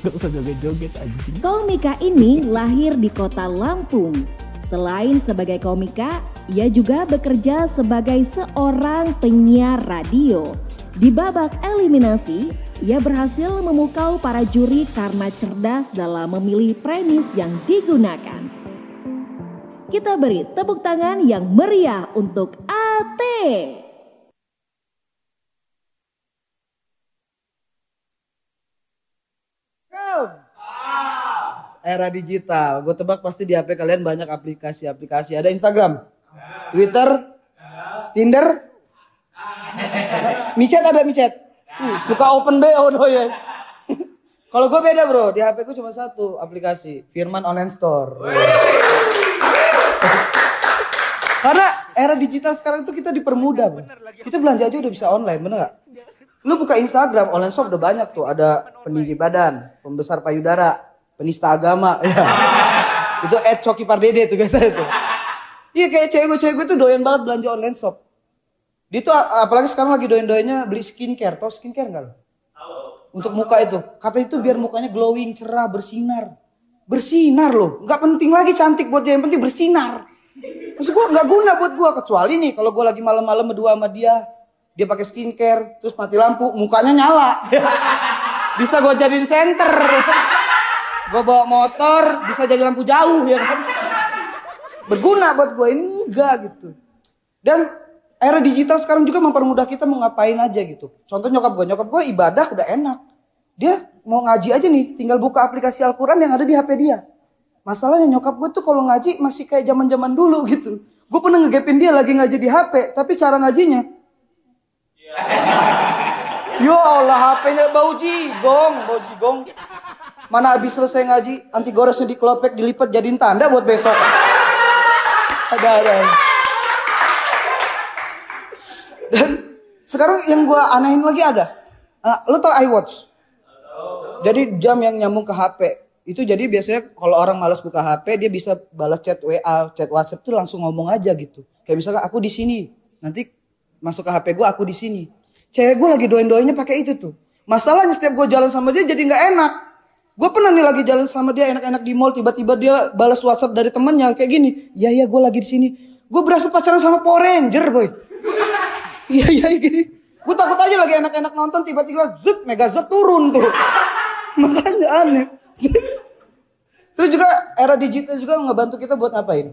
Gak usah joget-joget anjing. Komika ini lahir di kota Lampung. Selain sebagai komika, ia juga bekerja sebagai seorang penyiar radio. Di babak eliminasi, ia berhasil memukau para juri karena cerdas dalam memilih premis yang digunakan. Kita beri tepuk tangan yang meriah untuk AT. Era digital. Gue tebak pasti di HP kalian banyak aplikasi-aplikasi. Ada Instagram, Twitter, Tinder, micet ada micet. Uh, suka open BO no ya. Kalau gue beda bro, di HP gue cuma satu aplikasi, Firman Online Store. Karena era digital sekarang tuh kita dipermudah bro. Kita belanja aja udah bisa online, bener gak? Lu buka Instagram, online shop udah banyak tuh. Ada peninggi badan, pembesar payudara, penista agama. Ya. itu Ed Coki Pardede tuh biasa itu. Iya kayak cewek gue, cewek gue tuh doyan banget belanja online shop. Dia tuh apalagi sekarang lagi doyan-doyannya beli skincare. Tau skincare nggak lo? Untuk muka itu. Kata itu biar mukanya glowing, cerah, bersinar. Bersinar loh. Nggak penting lagi cantik buat dia, yang penting bersinar. Maksud gue nggak guna buat gue kecuali nih kalau gue lagi malam-malam berdua sama dia, dia pakai skincare, terus mati lampu, mukanya nyala. Bisa gue jadiin center. Gue bawa motor, bisa jadi lampu jauh ya kan. Berguna buat gue ini enggak gitu. Dan era digital sekarang juga mempermudah kita mau ngapain aja gitu. Contoh nyokap gue, nyokap gue ibadah udah enak. Dia mau ngaji aja nih, tinggal buka aplikasi Al-Quran yang ada di HP dia. Masalahnya nyokap gue tuh kalau ngaji masih kayak zaman zaman dulu gitu. Gue pernah ngegepin dia lagi ngaji di HP, tapi cara ngajinya. Yo Allah HP-nya bau jigong, bau jigong. Mana habis selesai ngaji, anti goresnya dikelopek, dilipat jadiin tanda buat besok. Ada ada. Dan sekarang yang gue anehin lagi ada. Uh, lo tau iWatch? Jadi jam yang nyambung ke HP. Itu jadi biasanya kalau orang malas buka HP, dia bisa balas chat WA, chat WhatsApp tuh langsung ngomong aja gitu. Kayak misalkan aku di sini, nanti masuk ke HP gue aku di sini. Cewek gue lagi doain-doainnya pakai itu tuh. Masalahnya setiap gue jalan sama dia jadi nggak enak. Gue pernah nih lagi jalan sama dia enak-enak di mall, tiba-tiba dia balas WhatsApp dari temennya kayak gini. Iya iya gue lagi di sini. Gue berasa pacaran sama Power Ranger boy. Iya iya gini. Gue takut aja lagi enak-enak nonton tiba-tiba zut megazord turun tuh. Makanya aneh. Terus juga era digital juga ngebantu kita buat ngapain?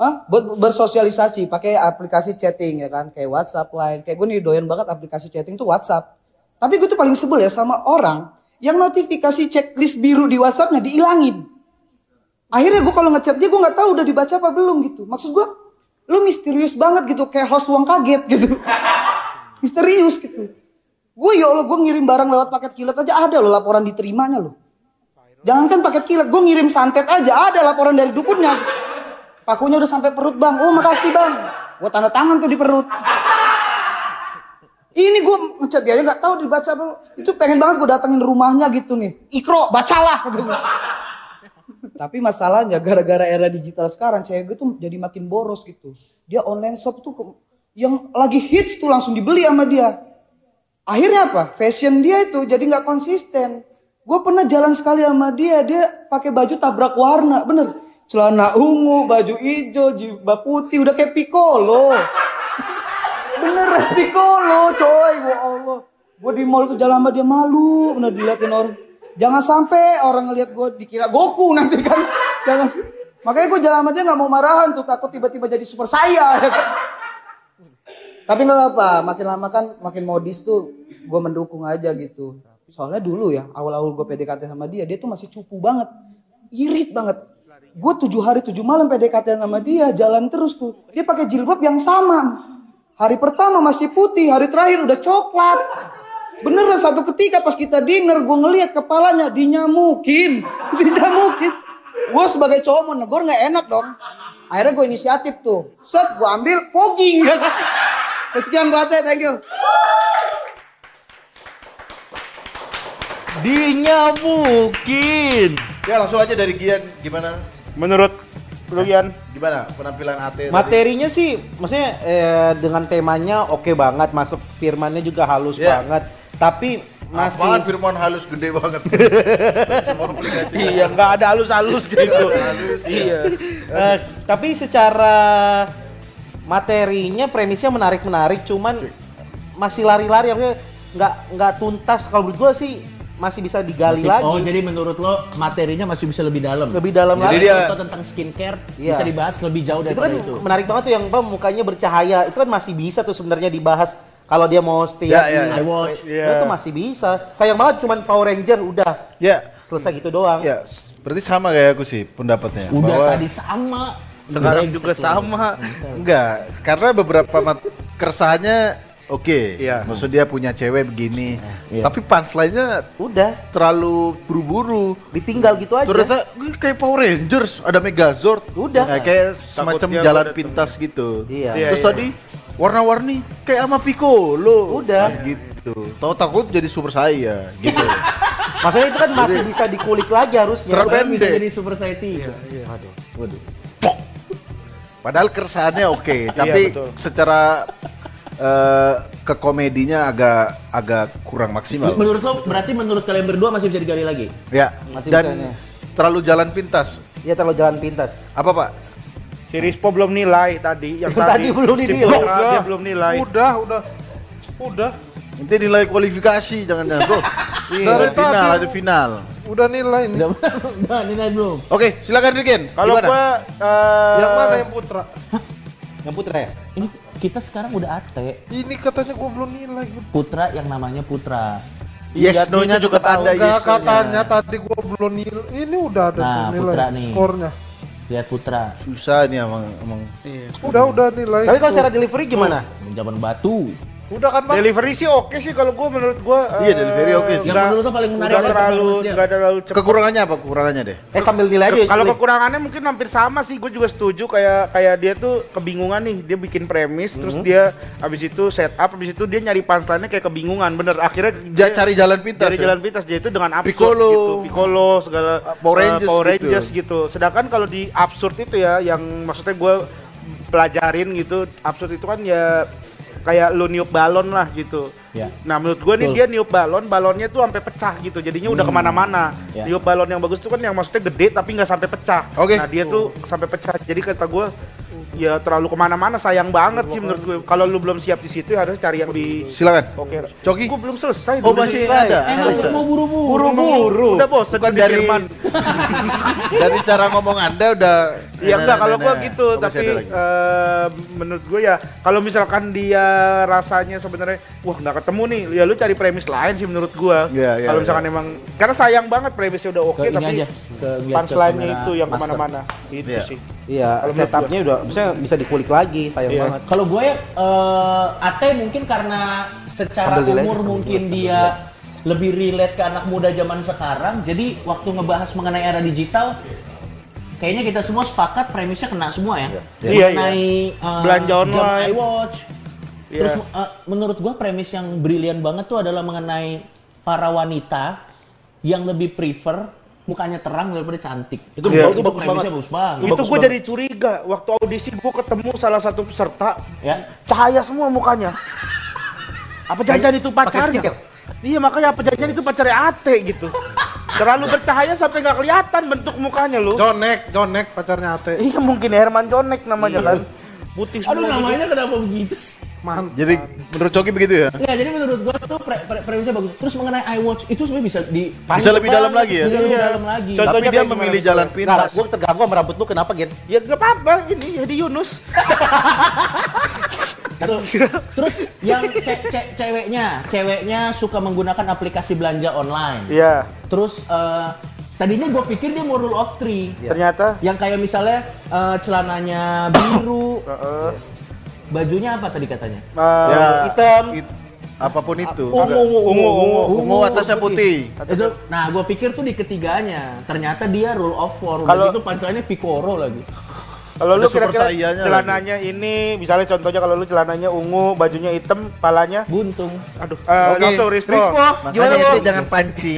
Hah? Buat bersosialisasi, pakai aplikasi chatting ya kan, kayak WhatsApp, Line. Kayak gue nih doyan banget aplikasi chatting tuh WhatsApp. Tapi gue tuh paling sebel ya sama orang yang notifikasi checklist biru di WhatsAppnya diilangin. Akhirnya gue kalau ngechat dia gue nggak tahu udah dibaca apa belum gitu. Maksud gue, lu misterius banget gitu, kayak host uang kaget gitu. misterius gitu. Gue ya Allah, gue ngirim barang lewat paket kilat aja ada loh laporan diterimanya loh. Jangankan paket kilat, gue ngirim santet aja ada laporan dari dukunnya. Pakunya udah sampai perut bang. Oh makasih bang. Gue tanda tangan tuh di perut. Ini gue ngechat dia aja nggak tahu dibaca apa. Itu pengen banget gue datengin rumahnya gitu nih. Ikro, bacalah. Gitu. Tapi masalahnya gara-gara era digital sekarang cewek gue tuh jadi makin boros gitu. Dia online shop tuh yang lagi hits tuh langsung dibeli sama dia. Akhirnya apa? Fashion dia itu jadi nggak konsisten. Gue pernah jalan sekali sama dia, dia pakai baju tabrak warna, bener. Celana ungu, baju hijau, jilbab putih, udah kayak Piccolo. Bener Piccolo, coy, ya Allah. Gue di mall tuh jalan sama dia malu, bener diliatin orang. Jangan sampai orang ngeliat gue dikira Goku nanti kan. Jangan. Makanya gue jalan sama dia nggak mau marahan tuh, takut tiba-tiba jadi super saya. ya kan. Tapi nggak apa, makin lama kan makin modis tuh gue mendukung aja gitu. Soalnya dulu ya, awal-awal gue PDKT sama dia, dia tuh masih cupu banget. Irit banget. Gue tujuh hari tujuh malam PDKT sama dia, jalan terus tuh. Dia pakai jilbab yang sama. Hari pertama masih putih, hari terakhir udah coklat. Beneran satu ketika pas kita dinner, gue ngeliat kepalanya dinyamukin. Dinyamukin. Gue sebagai cowok mau negor nggak enak dong. Akhirnya gue inisiatif tuh. Set, gue ambil fogging. Sekian buat thank you. Dinyamukin. Ya langsung aja dari Gian gimana? Menurut lu Gian, Gimana penampilan AT tadi? Materinya sih, maksudnya eh, dengan temanya oke banget, masuk firmannya juga halus Iya. banget. Tapi masih Apaan Firman halus gede banget. Semua aplikasi. iya nggak ada halus-halus gitu. halus, iya. Eh, tapi secara materinya premisnya menarik-menarik, cuman masih lari-lari, nggak nggak tuntas. Kalau menurut gua sih masih bisa digali Masih- lagi. Oh, jadi menurut lo materinya masih bisa lebih dalam. lebih dalam Jadi lagi. dia- Contoh tentang skincare Iya. bisa dibahas lebih jauh itu kan itu. menarik banget tuh yang apa mukanya bercahaya itu kan masih bisa tuh sebenarnya dibahas kalau dia mau setia Ya, di ya, ya. iWatch. Itu Ya. tuh masih bisa sayang banget cuman Power Ranger udah Ya, selesai gitu doang ya. Berarti sama kayak aku sih pendapatnya. Udah bahwa tadi sama. sekarang juga sama enggak, karena beberapa mat- keresahannya oke. Iya. Maksud dia punya cewek begini. Iya. Tapi punchline-nya udah terlalu buru-buru. ditinggal gitu aja Ternyata "Gue kayak Power Rangers, ada Megazord. Udah. Nah, kayak semacam dia jalan pintas gitu. Iya. Terus Iya, tadi warna-warni kayak sama Piccolo. Udah. Nah, gitu. Tahu takut jadi super saya gitu. maksudnya itu kan masih bisa dikulik lagi harusnya Padahal bisa jadi super society. Waduh. Waduh. Padahal keresahannya oke, Iya, tapi betul. secara eh, ke komedinya agak agak kurang maksimal. Menurut lo berarti menurut kalian berdua masih bisa digali lagi? Ya, Masih dan bisanya. terlalu jalan pintas. ya terlalu jalan pintas Apa pak? Si Rispo belum nilai tadi. Yang Yang tadi belum si dinilai. Putra, dia belum nilai. Udah, udah. Udah. Nanti nilai kualifikasi jangan-jangan bro. Dari ada final, tadi. ada final. Udah nilai ini. Udah udah nilai belum? Oke, silakan Rigen. Kalau gua eh, Yang mana yang putra? Yang putra ya Ini kita sekarang udah ate. Ini katanya gua belum nilai. Putra yang namanya Putra. Yes, Iya, no-nya itu juga ada Enggak yes no-nya. katanya tadi gua belum nilai. Ini udah ada Nah, nilai putra nih. skornya. Lihat Putra. Susah nih emang emang. Udah udah nilai. tapi kalau secara delivery gimana Zaman batu. Udah kan bang? delivery sih oke sih kalau gua menurut gua. Iya, eh, delivery oke sih. Yang menurut lo paling menarik dari terlalu performance dia? nggak terlalu cepat. Kekurangannya apa? Kekurangannya deh. eh sambil nilai aja Kalau kekurangannya mungkin hampir sama sih, gue juga setuju kayak kayak dia tuh kebingungan nih, dia bikin premis, terus dia abis itu setup, abis itu dia nyari punchline-nya kayak kebingungan, bener. Akhirnya Ja, cari jalan pintas. cari ya? jalan pintas dia itu dengan absurd Piccolo. gitu, Piccolo segala Power eh, Rangers Power gitu. Rangers gitu. Sedangkan kalau di absurd itu ya, yang maksudnya gue pelajarin gitu, absurd itu kan ya kayak lu niup balon lah gitu. Ya. Nah menurut gue nih dia niup balon, balonnya tuh sampai pecah gitu, jadinya udah ke mana-mana. Ya. Niup balon yang bagus tuh kan yang maksudnya gede tapi nggak sampai pecah. Oke. Nah dia tuh sampai pecah. Jadi kata gue ya terlalu ke mana-mana sayang banget sih menurut gue. Kalau lu belum siap di situ ya harus cari yang di Silakan. Oke. Coki? Gue belum selesai. Oh masih selesai. ada. Eh, analisa. mau buru-buru. Buru-buru. Udah bosan Bukan di dari dari cara ngomong anda udah. Iya Nah, enggak nah, kalau nah, gua nah. gitu, Oh, tapi eh, menurut gua ya kalau misalkan dia rasanya sebenarnya wah nggak ketemu nih, ya lu cari premis lain sih menurut gua. Iya, iya, kalau misalkan iya. emang karena sayang banget premisnya udah oke Ke ini tapi aja. Ke lihat ke punchline-nya kamera itu yang ke mana-mana. Itu Iya. sih. iya setupnya udah bisa bisa dikulik lagi sayang Iya. banget Kalau gue eh Ate mungkin karena secara Sambil umur sambil mungkin dia lebih relate ke anak muda zaman sekarang. Jadi waktu ngebahas mengenai era digital kayaknya kita semua sepakat premisnya kena semua ya. Iya, mengenai eh, Belanja jam online. iWatch. Iya. Terus eh, menurut gua premis yang brilian banget tuh adalah mengenai para wanita yang lebih prefer mukanya terang daripada cantik. Itu Iya. itu bagus banget. bagus banget. itu gua jadi curiga waktu audisi gua ketemu salah satu peserta Ya. cahaya semua mukanya. Apa jangan itu pacarnya? Iya makanya apa jangan itu pacarnya Ate gitu. Terlalu bercahaya sampai nggak kelihatan bentuk mukanya lu. Jonek, Jonek pacarnya Ate. Iya mungkin Herman Jonek namanya kan. Putih Aduh semua gitu. namanya kenapa begitu sih? Mantap. Jadi menurut Coki begitu ya? Enggak, jadi menurut gua tuh pre pre premisnya bagus. Terus mengenai iWatch itu sebenarnya bisa di Bisa lebih dalam lagi ya? Bisa lebih Iya. dalam lagi. Contoh- Tapi Contohnya dia memilih jalan Nah, pintas. gue terganggu sama rambut lu kenapa Gen? Ya nggak apa-apa ini Hedi Yunus. Tuh. Terus yang ce- ce- ceweknya, ceweknya suka menggunakan aplikasi belanja online. Iya. Terus eh, tadinya gue pikir dia mau rule of three. Ternyata Yang kayak misalnya eh, celananya biru, Heeh. Bajunya apa tadi katanya? Eh, Ya, hitam. it- apa pun itu. Ungu, ungu, ungu, ungu. Ungu atasnya putih. Itu, nah gue pikir tuh di ketiganya, ternyata dia rule of four. Kalau- Kalau itu pancelannya Picoro lagi. Kalau lu super kira-kira celananya ini, misalnya contohnya kalau lu celananya ungu, bajunya hitam, palanya Buntung. Aduh, eh Oke. langsung Rispo. Rispo, Makanya gimana ente Bang? jangan pancing.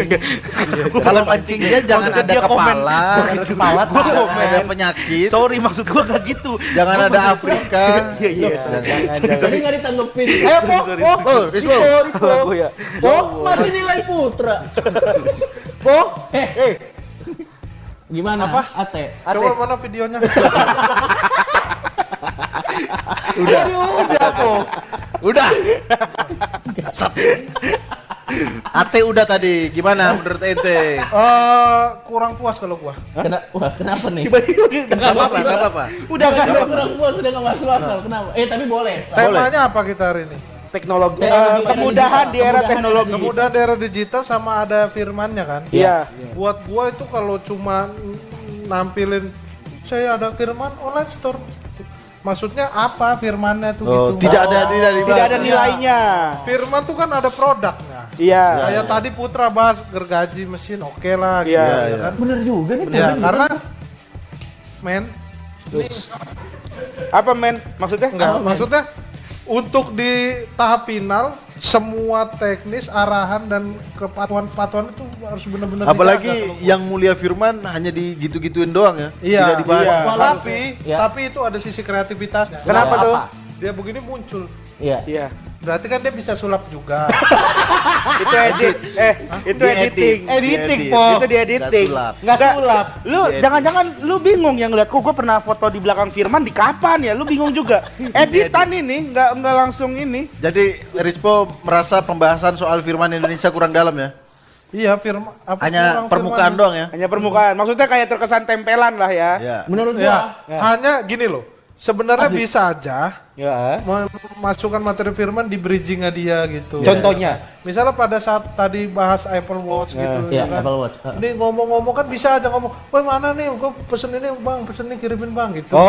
Kalau pancing dia jangan ada dia komen. kepala, Kepala ada penyakit, Sorry, maksud gua gak gitu. jangan ada Afrika. Iya, iya. Jadi nggak ditanggepin. Ayo, Po, Po. Oh, Rispo. Rispo. Aku ya. Oh, masih nilai putra. Po. Eh, gimana? Apa? Ate. Coba mana videonya? Udah. Udah, Po. Udah. Ate udah tadi, gimana menurut ente? Eh, kurang puas kalau gua. Kena, wah, kenapa nih? Gak apa-apa, gak apa-apa. Udah kan udah kurang puas, udah nggak masuk akal. Kenapa? Eh, tapi boleh. Temanya apa kita hari ini? Teknologi, di era kemudahan di era kemudahan teknologi. era Kemudian daerah digital sama ada firmannya kan? Iya. Buat gua itu kalau cuma nampilin saya ada firman online store. Maksudnya apa firmannya tuh Oh, gitu? tidak ada tidak dibahas. Tidak ada nilainya. Firman tuh kan ada produknya. Iya. Kayak tadi Putra bahas gergaji mesin oke lah gitu Iya, ya iya. kan? Bener juga nih. Ya, bener karena juga. men Apa men? Maksudnya? enggak men? maksudnya untuk di tahap final semua teknis arahan dan kepatuhan-kepatuhan itu harus benar-benar Apalagi dijaga yang mulia Firman hanya di gitu-gituin doang ya. Iya, Tidak dibahas. iya. Tapi, Ya. tapi itu ada sisi kreativitasnya. Kenapa Apa? tuh? Dia begini muncul. Iya. Iya. Berarti kan dia bisa sulap juga. itu edit. Eh, itu Di editing. edit. Editing, Di Po. edit. Itu di editing. Nggak sulap. Nggak sulap. Lu edit. jangan-jangan lu bingung yang lihat kok gue pernah foto di belakang Firman di kapan ya? Lu bingung juga. Editan ini nggak nggak langsung ini. Jadi Rispo merasa pembahasan soal Firman Indonesia kurang dalam ya. iya, firman apa Hanya permukaan firman? doang ya. Hanya permukaan. Maksudnya kayak terkesan tempelan lah ya. Ya. Menurut Ya, gua, hanya gini loh. Sebenarnya bisa aja Ya. memasukkan materi firman di bridgingnya dia gitu. Contohnya. Misalnya pada saat tadi bahas Apple Watch gitu Iya, ya kan. Apple Watch. Uh. Ini ngomong-ngomong kan bisa aja ngomong, "Woi, mana nih? Gue pesen ini, Bang. Pesen ini kirimin, Bang." gitu. Oh,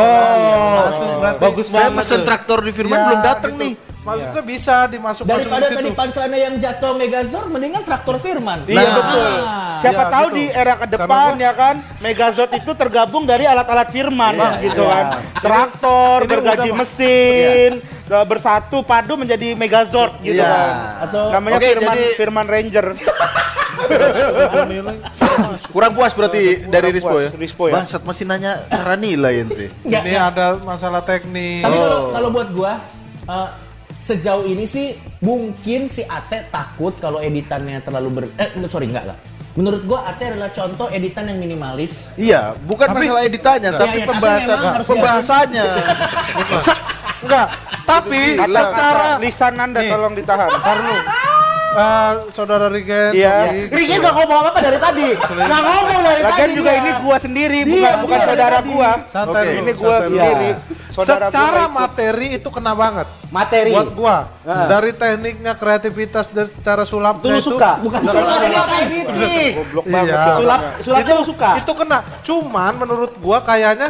Langsung berarti bagus Saya banget pesen tuh. traktor di Firman Ya, belum datang gitu. nih. Maksudnya bisa dimasuk masuk daripada di tadi situ. pancelana yang jatuh Megazord, mendingan traktor Firman. Iya Nah. betul. Ah. Siapa Ya, tahu gitu. di era ke depan ya kan, Megazord itu tergabung dari alat-alat Firman Iya, gitu iya. kan. Traktor, ini udah- mesin, eh, bersatu padu menjadi Megazord gitu Iya. kan. Atau Namanya Oke, Firman jadi- Firman Ranger. Kurang puas berarti dari Rispo puas, ya. Rispo ya. Bangsat masih nanya cara nilai ente. Ini ada masalah teknis. Tapi kalau Oh. kalau buat gua eh, sejauh ini sih mungkin si Ate takut kalau editannya terlalu ber eh sorry enggak lah. Menurut gua Ate adalah contoh editan yang minimalis. Iya, bukan Tapi- masalah editannya, Iya, tapi iya, tapi pembahasan harus pembahasannya. Enggak, tapi secara lisan Anda tolong ditahan. Perlu. Eh, saudara Rigen, Iya. Sobi, Rigen gak ngomong apa dari tadi? Gak ngomong dari tadi. Lagian juga dia. ini gua sendiri, Iya, bukan bukan iya, saudara tadi. gua. Santai Oke. dulu, Ini gua sendiri. Saudara gua Secara nggak ikut. materi itu kena banget. materi. Buat gua, Ah. dari tekniknya, kreativitas dan cara sulapnya lu itu suka? Bukan suka. ini apa editing? Goblok Iya. banget. Sulap- Sulap, sulapnya lu suka? itu kena. Cuman menurut gua kayaknya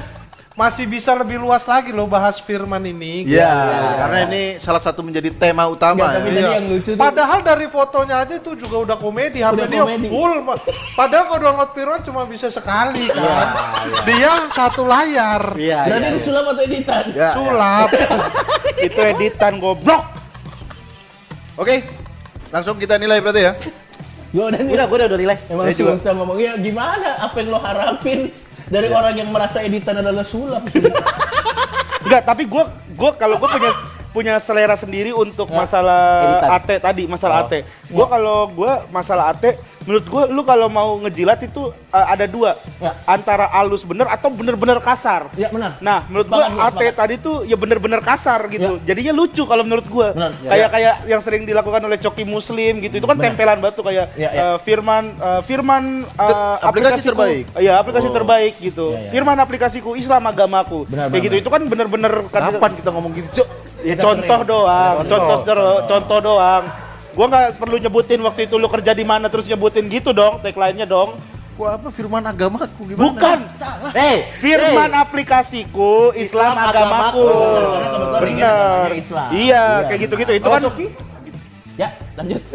masih bisa lebih luas lagi loh bahas firman ini. Iya, karena ini salah satu menjadi tema utama Nggak, tapi ya. tadi Iya. yang lucu tuh Padahal dari fotonya aja itu juga udah komedi, Udah dia komedi. full. Padahal kalau download Firman cuma bisa sekali kan. Dia satu layar. Iya. berarti iya, itu iya. sulap atau editan? Ya, ya. Sulap. Itu editan goblok. Oke, langsung kita nilai berarti ya. Gua udah nih. Udah, gue udah udah nilai. Emang susah ngomong. Ya gimana? Apa yang lo harapin dari Ya. orang yang merasa editan adalah sulap? Enggak, tapi gua gua kalau gua punya punya selera sendiri untuk masalah Editan. AT tadi, masalah AT. Gua kalau gua masalah AT, menurut gua lu kalau mau ngejilat itu uh, ada dua. Ya. Antara alus bener atau bener-bener kasar. ya benar. Nah, menurut gua Sepakat, gua, AT sepakat. tadi tuh ya bener-bener kasar gitu. Jadinya lucu kalau menurut gua. Benar. Kayak kayak yang sering dilakukan oleh Coki Muslim gitu. Itu kan Benar. tempelan tuh kayak Ya, ya. uh, firman uh, firman uh, aplikasi terbaik. Iya, aplikasi Oh. terbaik gitu. Ya, ya. Firman aplikasiku Islam agamaku. Benar, Kayak benar, gitu. Itu kan bener-bener kan Kapan kita ngomong gitu, Cok? Ya contoh doang, contoh, contoh, contoh doang. Gua nggak perlu nyebutin waktu itu lu kerja di mana terus nyebutin gitu dong, tagline-nya dong. Gua apa firman agamaku gimana? Bukan. Eh, Firman aplikasiku Islam, Islam agamaku. agamaku. Agamanya Islam. Iya, kayak gitu-gitu. Itu Oh, kan Coki? Ya, lanjut.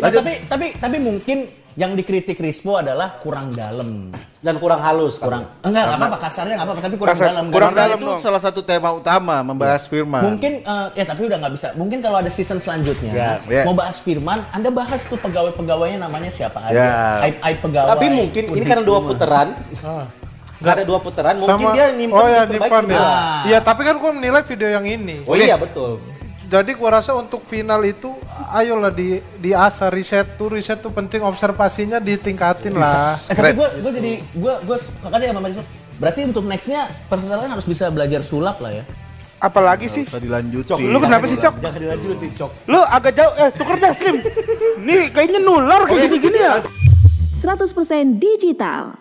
Nah, Lanjut. tapi tapi tapi mungkin yang dikritik Rispo adalah kurang dalam. Dan kurang halus. kan? Kurang enggak enggak apa-apa kasarnya enggak apa-apa tapi kurang Kasar- dalam. kurang dalam itu dong. salah satu tema utama membahas firman. Mungkin eh, ya tapi udah nggak bisa. Mungkin kalau ada season selanjutnya Ya. Ya. mau bahas Firman, Anda bahas tuh pegawai-pegawainya namanya siapa aja. Ya. Aib aib pegawai. Tapi mungkin ini karena dua putaran. Ah. Nggak ada dua putaran, mungkin Sama dia nyimpan Oh ya terbaik nyimpan di ya. bawah. Ah. Iya, tapi kan gua menilai video yang ini. Oh iya betul. Jadi gua rasa untuk final itu ayolah di di asa riset tuh riset tuh penting observasinya ditingkatin lah. Eh, tapi gue gue jadi gue gue kakaknya ya Mama Rizal. Berarti untuk nextnya persetelan harus bisa belajar sulap lah ya. Apalagi sih? Usah dilanjutin. Lu kenapa sih, Cok? Jangan dilanjutin, Cok. Lu agak jauh, eh tuker dah Slim. Nih kayaknya nular kayak gini-gini ya. 100% digital.